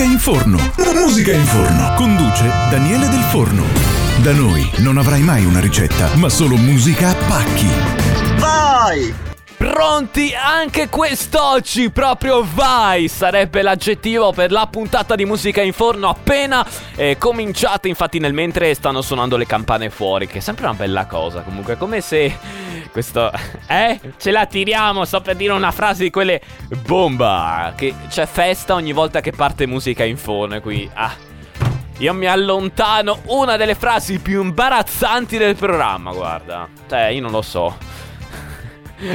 Musica in forno. Musica in forno. Conduce Daniele Del Forno. Da noi non avrai mai una ricetta, ma solo musica a pacchi. Vai! Pronti anche quest'oggi, proprio vai! Sarebbe l'aggettivo per la puntata di musica in forno appena eh, cominciata. Infatti, nel mentre stanno suonando le campane fuori, che è sempre una bella cosa. Comunque, come se questo. Eh? Ce la tiriamo, sto per dire una frase di quelle. Bomba! Che c'è festa ogni volta che parte musica in forno. E qui. Ah. Io mi allontano. Una delle frasi più imbarazzanti del programma, guarda. Cioè, io non lo so.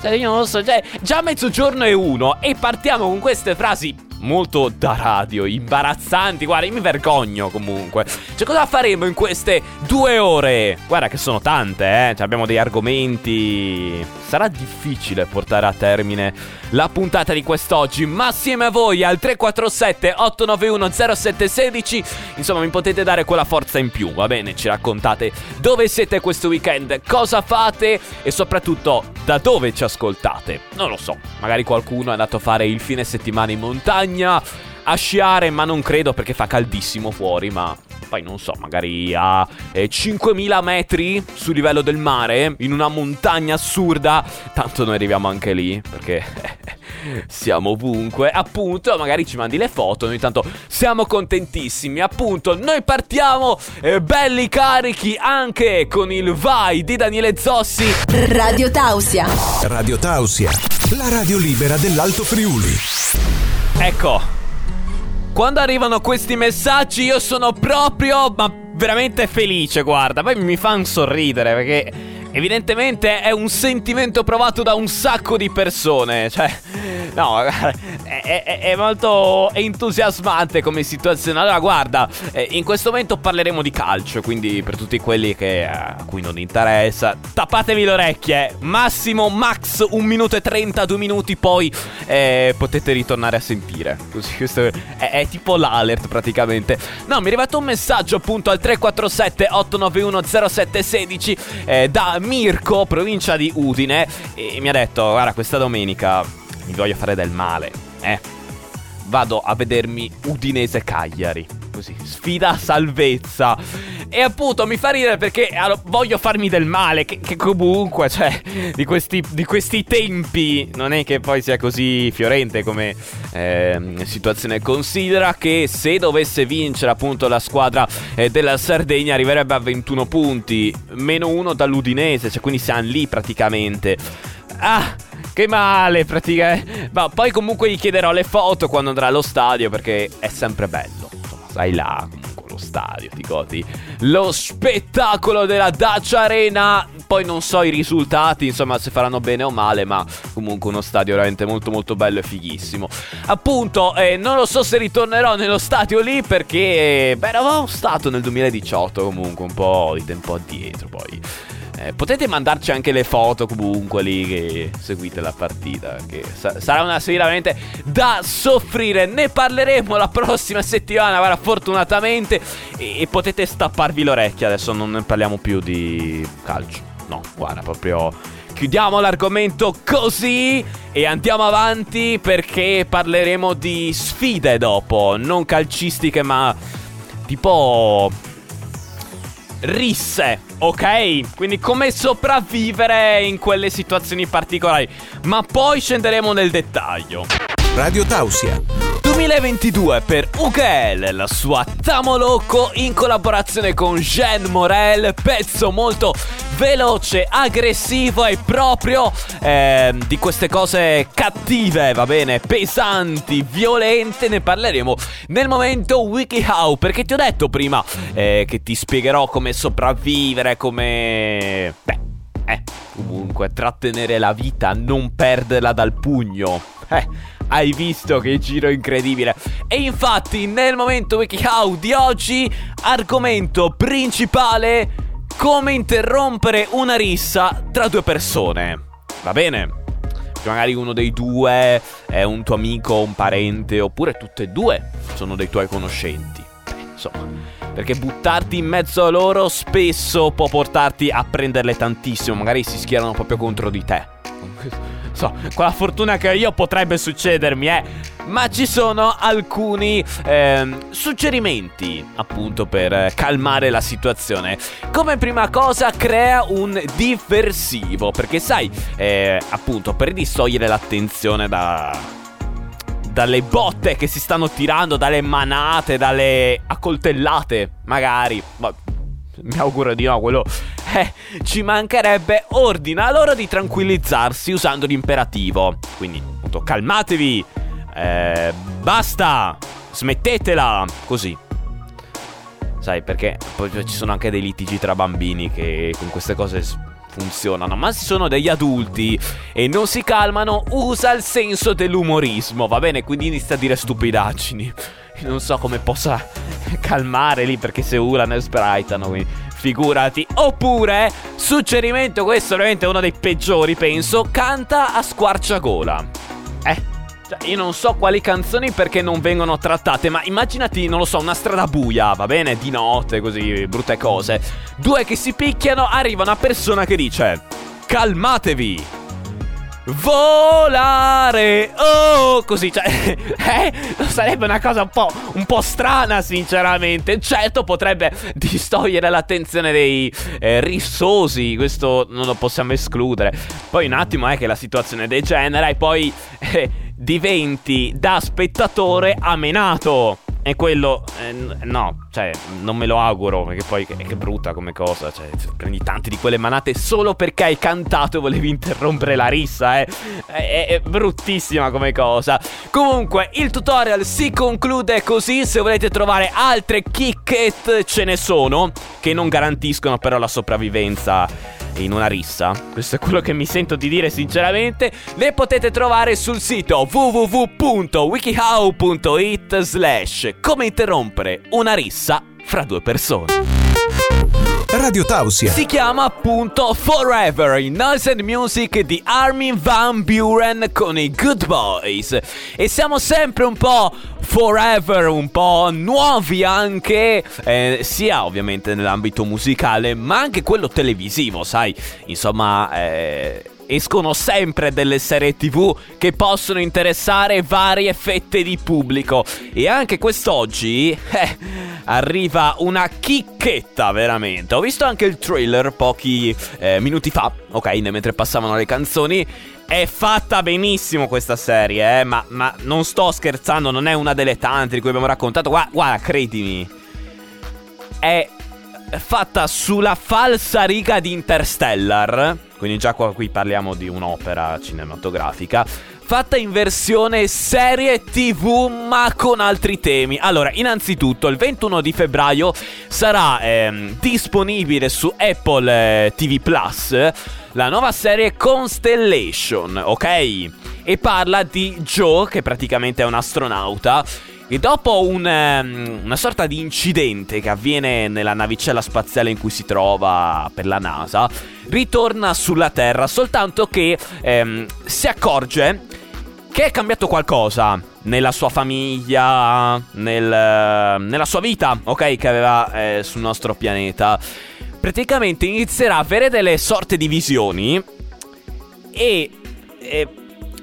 Cioè, io non lo so, cioè, già mezzogiorno e uno e partiamo con queste frasi molto da radio, imbarazzanti. Guarda, io mi vergogno comunque. Cioè, cosa faremo in queste due ore? Guarda che sono tante, eh. Cioè, abbiamo dei argomenti. Sarà difficile portare a termine la puntata di quest'oggi. Ma assieme a voi al 347 891 0716. Insomma, mi potete dare quella forza in più, va bene? Ci raccontate dove siete questo weekend, cosa fate e soprattutto da dove ci ascoltate. Non lo so, magari qualcuno è andato a fare il fine settimana in montagna, a sciare, ma non credo perché fa caldissimo fuori, ma poi non so, magari a eh, 5000 metri sul livello del mare, in una montagna assurda, tanto noi arriviamo anche lì, perché siamo ovunque, appunto, magari ci mandi le foto, noi tanto siamo contentissimi, appunto, noi partiamo eh, belli carichi anche con il vai di Daniele Zossi. Radio Tausia. Radio Tausia, la radio libera dell'Alto Friuli. Ecco, quando arrivano questi messaggi io sono proprio, ma veramente felice, guarda, poi mi fanno sorridere perché evidentemente è un sentimento provato da un sacco di persone, cioè... No, è, è, è, molto entusiasmante come situazione. Allora, guarda, eh, in questo momento parleremo di calcio, quindi per tutti quelli che, eh, a cui non interessa, tappatevi le orecchie. Massimo, max, un minuto e 30, due minuti, poi eh, potete ritornare a sentire. Così, questo è, è, tipo l'alert praticamente. No, mi è arrivato un messaggio appunto al 347 891 0716 eh, da Mirko, provincia di Udine, e mi ha detto, guarda, questa domenica mi voglio fare del male, eh. Vado a vedermi Udinese Cagliari. Così, sfida a salvezza. E appunto mi fa ridere perché allora, voglio farmi del male. Che, che comunque, cioè, di questi, di questi, tempi non è che poi sia così fiorente come eh, situazione. Considera che se dovesse vincere appunto la squadra eh, della Sardegna arriverebbe a 21 punti, meno uno dall'Udinese, cioè quindi siamo lì praticamente. Ah, che male, praticamente. Ma poi comunque gli chiederò le foto quando andrà allo stadio perché è sempre bello. Sai là, comunque lo stadio, ti godi lo spettacolo della Dacia Arena. Poi non so i risultati, insomma, se faranno bene o male, ma comunque uno stadio veramente molto molto bello e fighissimo. Appunto, eh, non lo so se ritornerò nello stadio lì perché, beh, eravamo stato nel 2018 comunque, un po' di tempo addietro, poi eh, potete mandarci anche le foto comunque lì che seguite la partita. Che sa- sarà una sfida veramente da soffrire. Ne parleremo la prossima settimana, guarda, fortunatamente. E-, e potete stapparvi l'orecchio. Adesso non ne parliamo più di calcio. No, guarda, proprio chiudiamo l'argomento così e andiamo avanti perché parleremo di sfide dopo, non calcistiche ma tipo risse, ok? Quindi come sopravvivere in quelle situazioni particolari. Ma poi scenderemo nel dettaglio. Radio Tausia. 2022 per UGL, la sua Tamo Loco in collaborazione con Jean Morel, pezzo molto veloce, aggressivo e proprio eh, di queste cose cattive, va bene, pesanti, violente, ne parleremo nel momento WikiHow, perché ti ho detto prima eh, che ti spiegherò come sopravvivere, come... Beh, eh, comunque, trattenere la vita, non perderla dal pugno. Eh hai visto che giro incredibile. E infatti nel momento WikiHow di oggi, argomento principale, come interrompere una rissa tra due persone. Va bene? Magari uno dei due è un tuo amico, un parente, oppure tutte e due sono dei tuoi conoscenti. Insomma, perché buttarti in mezzo a loro spesso può portarti a prenderle tantissimo, magari si schierano proprio contro di te. So, con la fortuna che io potrebbe succedermi, eh. Ma ci sono alcuni eh, suggerimenti, appunto, per calmare la situazione. Come prima cosa, crea un diversivo. Perché sai, eh, appunto, per distogliere l'attenzione da dalle botte che si stanno tirando, dalle manate, dalle accoltellate, magari. Ma mi auguro di no, quello. Eh, ci mancherebbe. Ordina loro di tranquillizzarsi usando l'imperativo. Quindi, appunto, calmatevi. Eh, basta. Smettetela. Così. Sai, perché poi ci sono anche dei litigi tra bambini che con queste cose funzionano, ma se sono degli adulti e non si calmano, usa il senso dell'umorismo, va bene? Quindi inizia a dire stupidaggini. Non so come possa calmare lì perché se urlano e sbraitano, quindi figurati. Oppure, suggerimento, questo veramente uno dei peggiori, penso, canta a squarciagola. Eh, cioè, io non so quali canzoni perché non vengono trattate, ma immaginati, non lo so, una strada buia, va bene? Di notte, così, brutte cose. Due che si picchiano, arriva una persona che dice: Calmatevi! Volare! Oh! Così, cioè. Eh? Sarebbe una cosa un po', un po', strana, sinceramente. Certo, potrebbe distogliere l'attenzione dei eh, rissosi. Questo non lo possiamo escludere. Poi un attimo è che la situazione degenera e poi. Eh, diventi da spettatore amenato. E quello, eh, no, cioè, non me lo auguro, perché poi è che brutta come cosa, cioè, prendi tante di quelle manate solo perché hai cantato e volevi interrompere la rissa, eh. È, è, bruttissima come cosa. Comunque, il tutorial si conclude così, se volete trovare altre kicket ce ne sono, che non garantiscono però la sopravvivenza in una rissa, questo è quello che mi sento di dire sinceramente, le potete trovare sul sito www.wikihow.it slash come interrompere una rissa fra due persone. Radio Tausia. Si chiama appunto Forever, in Noise and Music di Armin Van Buren con i Good Boys. E siamo sempre un po' forever, un po' nuovi anche, eh, sia ovviamente nell'ambito musicale, ma anche quello televisivo, sai? Insomma, eh escono sempre delle serie tv che possono interessare varie fette di pubblico. E anche quest'oggi eh, arriva una chicchetta veramente. Ho visto anche il trailer pochi eh, minuti fa, ok, mentre passavano le canzoni. È fatta benissimo questa serie, eh, ma, ma, non sto scherzando, non è una delle tante di cui abbiamo raccontato. Guarda, guarda credimi. È fatta sulla falsa riga di Interstellar quindi già qua qui parliamo di un'opera cinematografica fatta in versione serie TV ma con altri temi. Allora, innanzitutto il 21 di febbraio sarà ehm, disponibile su Apple eh, TV Plus la nuova serie Constellation, ok? E parla di Joe, che praticamente è un astronauta e dopo un, um, una sorta di incidente che avviene nella navicella spaziale in cui si trova per la NASA, ritorna sulla Terra, soltanto che um, si accorge che è cambiato qualcosa nella sua famiglia, nel, nella sua vita, ok, che aveva eh, sul nostro pianeta. Praticamente inizierà a avere delle sorte di visioni e, e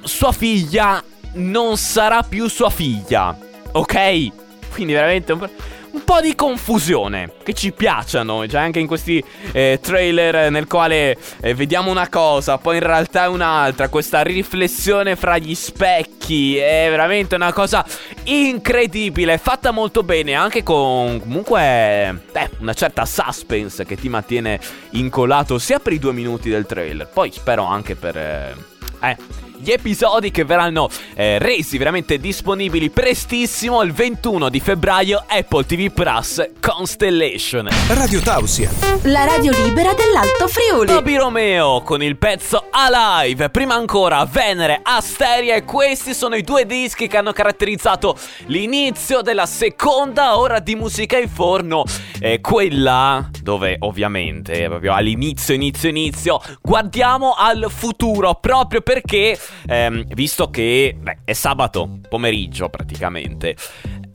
sua figlia non sarà più sua figlia ok? Quindi veramente un, un po' di confusione che ci piacciono, cioè anche in questi eh, trailer nel quale eh, vediamo una cosa, poi in realtà è un'altra, questa riflessione fra gli specchi è veramente una cosa incredibile, fatta molto bene, anche con comunque eh, una certa suspense che ti mantiene incollato sia per i due minuti del trailer, poi spero anche per... eh, eh gli episodi che verranno eh, resi veramente disponibili prestissimo il 21 di febbraio Apple TV Plus Constellation. Radio Tausia. La radio libera dell'Alto Friuli. Toby Romeo con il pezzo Alive. Prima ancora Venere, Asteria e questi sono i due dischi che hanno caratterizzato l'inizio della seconda ora di musica in forno. Eh, quella dove ovviamente proprio all'inizio, inizio, inizio guardiamo al futuro proprio perché ehm, visto che beh, è sabato pomeriggio praticamente,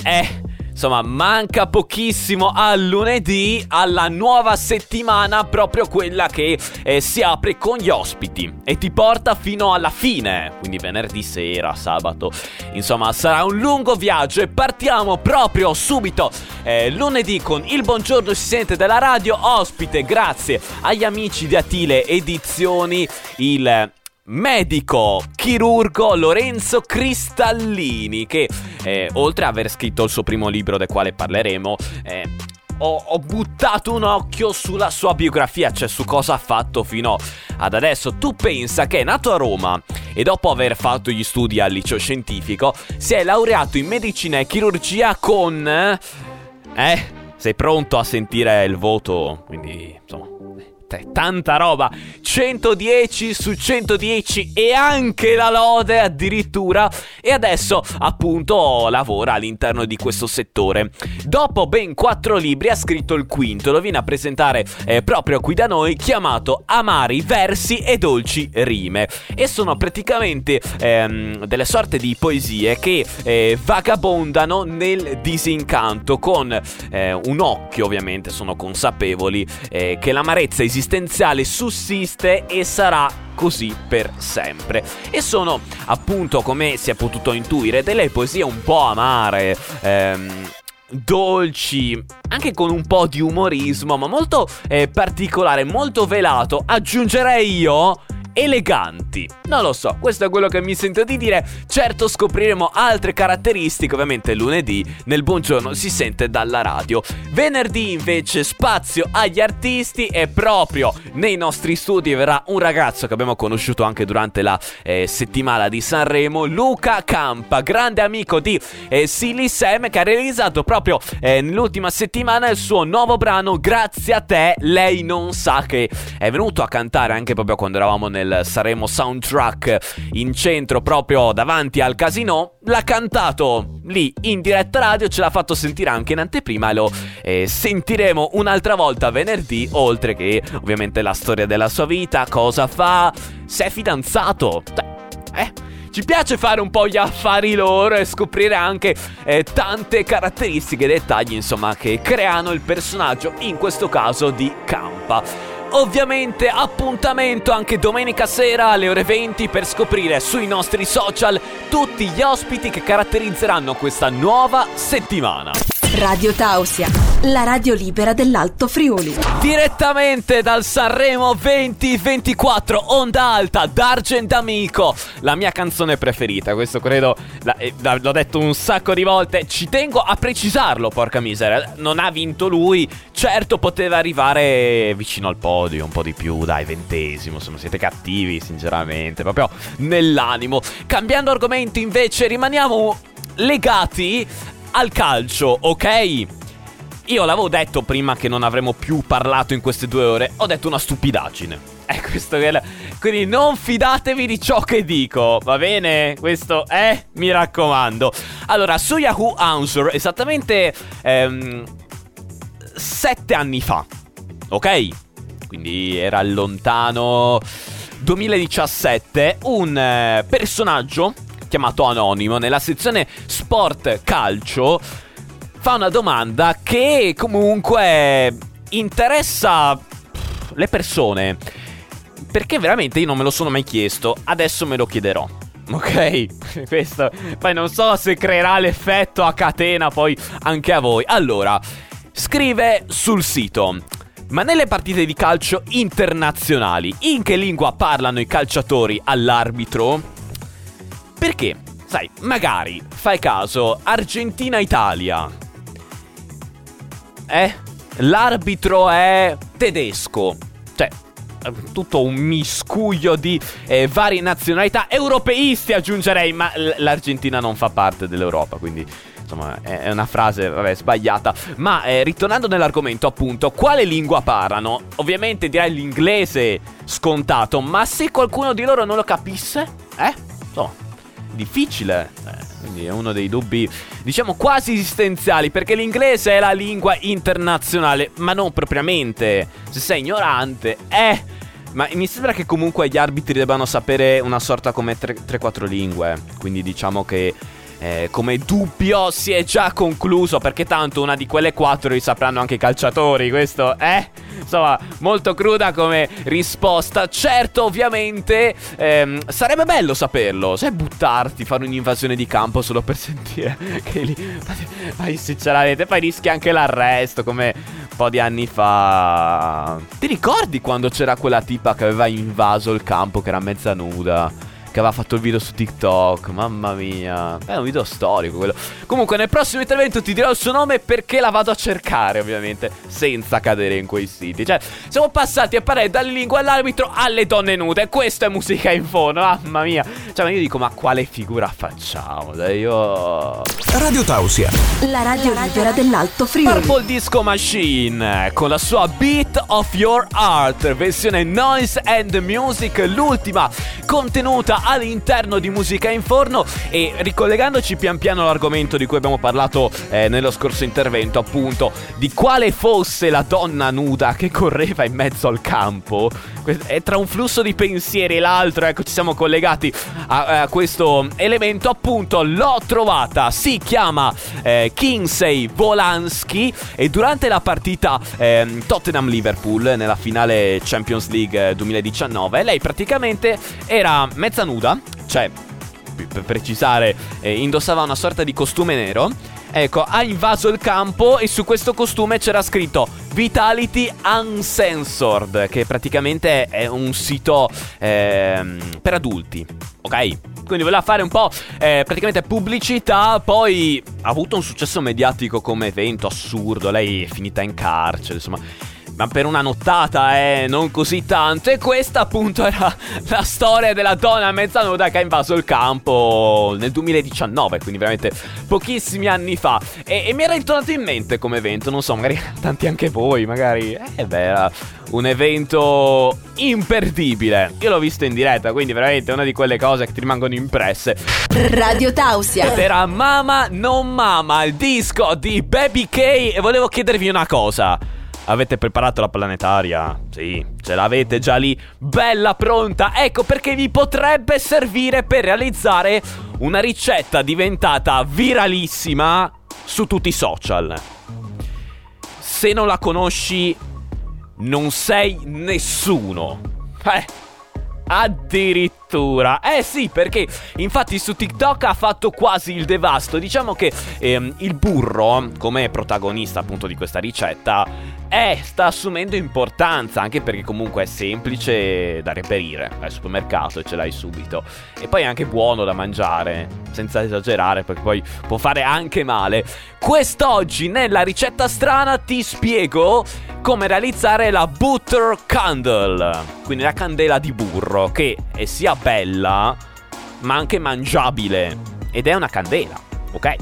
eh, Insomma, manca pochissimo al lunedì, alla nuova settimana, proprio quella che eh, si apre con gli ospiti e ti porta fino alla fine, quindi venerdì sera, sabato. Insomma, sarà un lungo viaggio e partiamo proprio subito eh, lunedì con il buongiorno si sente della radio, ospite grazie agli amici di Atile Edizioni, il medico chirurgo Lorenzo Cristallini che eh, oltre ad aver scritto il suo primo libro del quale parleremo eh, ho, ho, buttato un occhio sulla sua biografia, cioè su cosa ha fatto fino ad adesso. Tu pensa che è nato a Roma e dopo aver fatto gli studi al liceo scientifico si è laureato in medicina e chirurgia con... Eh? Sei pronto a sentire il voto? Quindi, insomma tanta roba. 110 su 110 e anche la lode addirittura. E adesso appunto lavora all'interno di questo settore. Dopo ben 4 libri ha scritto il quinto. Lo viene a presentare eh, proprio qui da noi chiamato Amari versi e dolci rime. E sono praticamente ehm, delle sorte di poesie che eh, vagabondano nel disincanto con eh, un occhio ovviamente sono consapevoli eh, che l'amarezza esiste esistenziale sussiste e sarà così per sempre. E sono appunto, come si è potuto intuire, delle poesie un po' amare. Ehm, dolci, anche con un po' di umorismo, ma molto eh, particolare, molto velato. Aggiungerei io eleganti. Non lo so, questo è quello che mi sento di dire. Certo scopriremo altre caratteristiche, ovviamente lunedì nel buongiorno si sente dalla radio. Venerdì invece spazio agli artisti e proprio nei nostri studi verrà un ragazzo che abbiamo conosciuto anche durante la eh, settimana di Sanremo, Luca Campa, grande amico di eh, Silly Sam che ha realizzato proprio eh, nell'ultima settimana il suo nuovo brano Grazie a te, lei non sa che è venuto a cantare anche proprio quando eravamo nel del Saremo Soundtrack in centro proprio davanti al casino. L'ha cantato lì in diretta radio, ce l'ha fatto sentire anche in anteprima e lo eh, sentiremo un'altra volta venerdì, oltre che ovviamente la storia della sua vita, cosa fa, se è fidanzato. Eh, ci piace fare un po' gli affari loro e scoprire anche eh, tante caratteristiche e dettagli, insomma, che creano il personaggio, in questo caso di Campa. Ovviamente appuntamento anche domenica sera alle ore 20 per scoprire sui nostri social tutti gli ospiti che caratterizzeranno questa nuova settimana. Radio Tausia, la radio libera dell'Alto Friuli. Direttamente dal Sanremo 2024, Onda Alta, D'Argent Amico, la mia canzone preferita. Questo credo, eh, l'ho detto un sacco di volte. Ci tengo a precisarlo, porca miseria. Non ha vinto lui, certo poteva arrivare vicino al podio, un po' di più, dai, ventesimo. Insomma, siete cattivi, sinceramente, proprio nell'animo. Cambiando argomento, invece, rimaniamo legati al calcio, ok? Io l'avevo detto prima che non avremmo più parlato in queste due ore. Ho detto una stupidaggine. È questo che. Quindi non fidatevi di ciò che dico, va bene? Questo è, mi raccomando. Allora, su Yahoo Answer, esattamente ehm, sette anni fa, ok? Quindi era lontano 2017, un eh, personaggio chiamato Anonimo, nella sezione Sport Calcio, fa una domanda che comunque interessa le persone. Perché veramente io non me lo sono mai chiesto, adesso me lo chiederò. Ok, questo poi non so se creerà l'effetto a catena poi anche a voi. Allora, scrive sul sito. Ma nelle partite di calcio internazionali, in che lingua parlano i calciatori all'arbitro? Perché, sai, magari, fai caso, Argentina-Italia. Eh? L'arbitro è tedesco. Cioè, tutto un miscuglio di eh, varie nazionalità europeisti aggiungerei, ma l'Argentina non fa parte dell'Europa, quindi insomma è una frase vabbè, sbagliata. Ma eh, ritornando nell'argomento, appunto, quale lingua parlano? Ovviamente direi l'inglese scontato, ma se qualcuno di loro non lo capisse, eh? Insomma, difficile. Eh, quindi è uno dei dubbi, diciamo, quasi esistenziali, perché l'inglese è la lingua internazionale, ma non propriamente. Se sei ignorante, eh... Ma mi sembra che comunque gli arbitri debbano sapere una sorta come 3-4 lingue. Quindi diciamo che eh, come dubbio si è già concluso perché tanto una di quelle quattro li sapranno anche i calciatori, questo è... Eh? Insomma, molto cruda come risposta. Certo, ovviamente, ehm, sarebbe bello saperlo. Sai buttarti, fare un'invasione di campo solo per sentire che lì... Ce l'avete, poi rischi anche l'arresto, come un po' di anni fa. Ti ricordi quando c'era quella tipa che aveva invaso il campo, che era mezza nuda? Che aveva fatto il video su TikTok. Mamma mia. È un video storico quello. Comunque, nel prossimo intervento ti dirò il suo nome perché la vado a cercare, ovviamente. Senza cadere in quei siti. Cioè, siamo passati a parlare dal lingua all'arbitro alle donne nude. Questa è musica in fondo. Mamma mia. Cioè, ma io dico, ma quale figura facciamo? Dai, io. Radio Tausia. La radio libera dell'Alto Friuli. Purple Disco Machine con la sua Beat of Your Art, versione Noise and Music, l'ultima contenuta all'interno di Musica in Forno. E ricollegandoci pian piano all'argomento di cui abbiamo parlato eh, nello scorso intervento, appunto, di quale fosse la donna nuda che correva in mezzo al campo, e tra un flusso di pensieri e l'altro, ecco, ci siamo collegati a, a questo elemento, appunto, l'ho trovata, si chiama eh, Kinsey Volansky e durante la partita eh, Tottenham-Liverpool nella finale Champions League 2019, lei praticamente era mezza nuda nuda, cioè, per precisare, eh, indossava una sorta di costume nero. Ecco, ha invaso il campo e su questo costume c'era scritto Vitality Uncensored, che praticamente è un sito eh, per adulti, ok? Quindi voleva fare un po' eh, praticamente pubblicità, poi ha avuto un successo mediatico come evento assurdo, lei è finita in carcere, insomma ma per una nottata, eh, non così tanto. E questa appunto era la storia della donna mezza nuda che ha invaso il campo nel 2019, quindi veramente pochissimi anni fa. E, e mi era ritornato in mente come evento, non so, magari tanti anche voi, magari... Eh beh, era un evento imperdibile. Io l'ho visto in diretta, quindi veramente una di quelle cose che ti rimangono impresse. Radio Tausia. Ed era Mama non Mama, il disco di Baby K. E volevo chiedervi una cosa. Avete preparato la planetaria? Sì, ce l'avete già lì, bella pronta. Ecco perché vi potrebbe servire per realizzare una ricetta diventata viralissima su tutti i social. Se non la conosci, non sei nessuno. Eh. Addirittura. Eh sì, perché infatti su TikTok ha fatto quasi il devasto. Diciamo che ehm, il burro, come protagonista appunto di questa ricetta, eh, sta assumendo importanza, anche perché comunque è semplice da reperire. Al supermercato e ce l'hai subito. E poi è anche buono da mangiare, senza esagerare, perché poi può fare anche male. Quest'oggi nella ricetta strana ti spiego come realizzare la butter candle, quindi la candela di burro, che è sia bella, ma anche mangiabile. Ed è una candela, ok?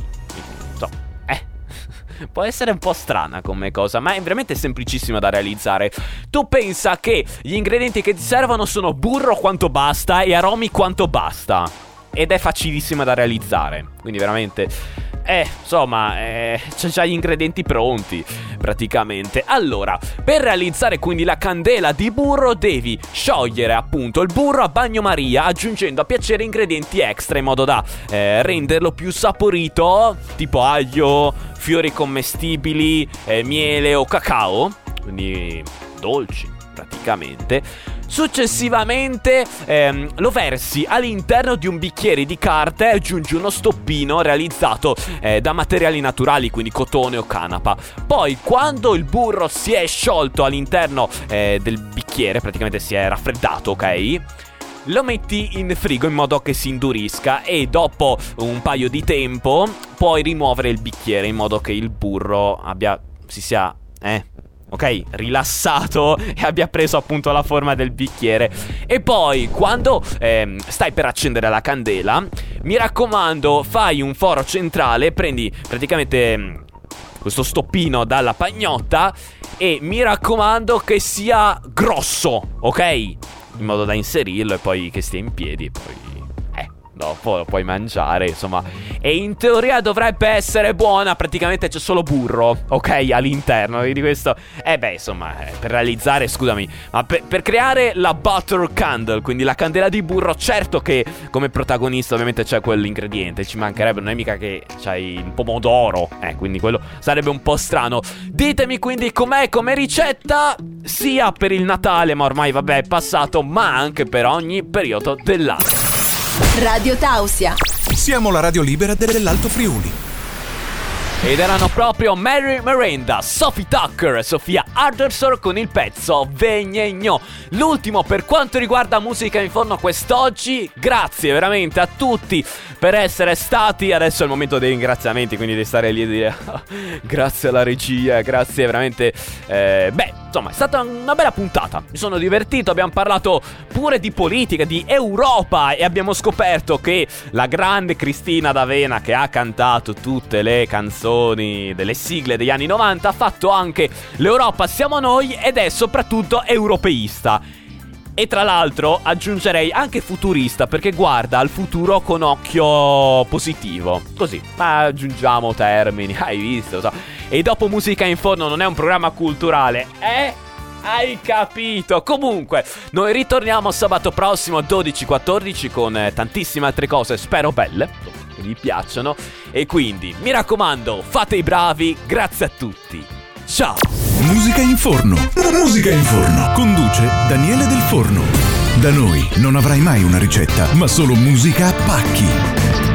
Può essere un po' strana come cosa, ma è veramente semplicissima da realizzare. Tu pensa che gli ingredienti che ti servono sono burro quanto basta e aromi quanto basta. Ed è facilissima da realizzare. Quindi veramente eh, insomma, eh, c'è già gli ingredienti pronti, praticamente. Allora, per realizzare quindi la candela di burro devi sciogliere appunto il burro a bagnomaria aggiungendo a piacere ingredienti extra in modo da eh, renderlo più saporito, tipo aglio, fiori commestibili, eh, miele o cacao, quindi dolci praticamente. Successivamente ehm, lo versi all'interno di un bicchiere di carta e aggiungi uno stoppino realizzato eh, da materiali naturali, quindi cotone o canapa. Poi, quando il burro si è sciolto all'interno eh, del bicchiere, praticamente si è raffreddato, ok? lo metti in frigo in modo che si indurisca e dopo un paio di tempo puoi rimuovere il bicchiere in modo che il burro abbia si sia eh ok? Rilassato e abbia preso appunto la forma del bicchiere. E poi, quando eh, stai per accendere la candela, mi raccomando, fai un foro centrale, prendi praticamente mm, questo stoppino dalla pagnotta e mi raccomando che sia grosso, ok? In modo da inserirlo e poi che stia in piedi, poi dopo lo puoi mangiare, insomma. E in teoria dovrebbe essere buona, praticamente c'è solo burro, ok, all'interno di questo. Eh beh, insomma, eh, per realizzare, scusami, ma per, per, creare la butter candle, quindi la candela di burro, certo che come protagonista ovviamente c'è quell'ingrediente, ci mancherebbe, non è mica che c'hai il pomodoro, eh, quindi quello sarebbe un po' strano. Ditemi quindi com'è come ricetta, sia per il Natale, ma ormai vabbè è passato, ma anche per ogni periodo dell'anno. Radio Tausia. Siamo la radio libera dell'Alto Friuli. Ed erano proprio Mary Miranda, Sophie Tucker e Sofia Arderson con il pezzo Vegnegno. L'ultimo per quanto riguarda musica in forno quest'oggi. Grazie veramente a tutti per essere stati. Adesso è il momento dei ringraziamenti, quindi di stare lì e dire grazie alla regia, grazie veramente. Eh, beh, insomma, è stata una bella puntata. Mi sono divertito, abbiamo parlato pure di politica, di Europa e abbiamo scoperto che la grande Cristina D'Avena che ha cantato tutte le canzoni delle sigle degli anni 90 ha fatto anche L'Europa siamo noi ed è soprattutto europeista. E tra l'altro aggiungerei anche futurista perché guarda al futuro con occhio positivo. Così, ma aggiungiamo termini, hai visto? So. E dopo Musica in Forno non è un programma culturale, eh? Hai capito? Comunque, noi ritorniamo sabato prossimo 12-14 con tantissime altre cose, spero belle, vi piacciono. E quindi, mi raccomando, fate i bravi, grazie a tutti. Ciao! Musica in forno. Musica in forno. Conduce Daniele Del Forno. Da noi non avrai mai una ricetta, ma solo musica a pacchi.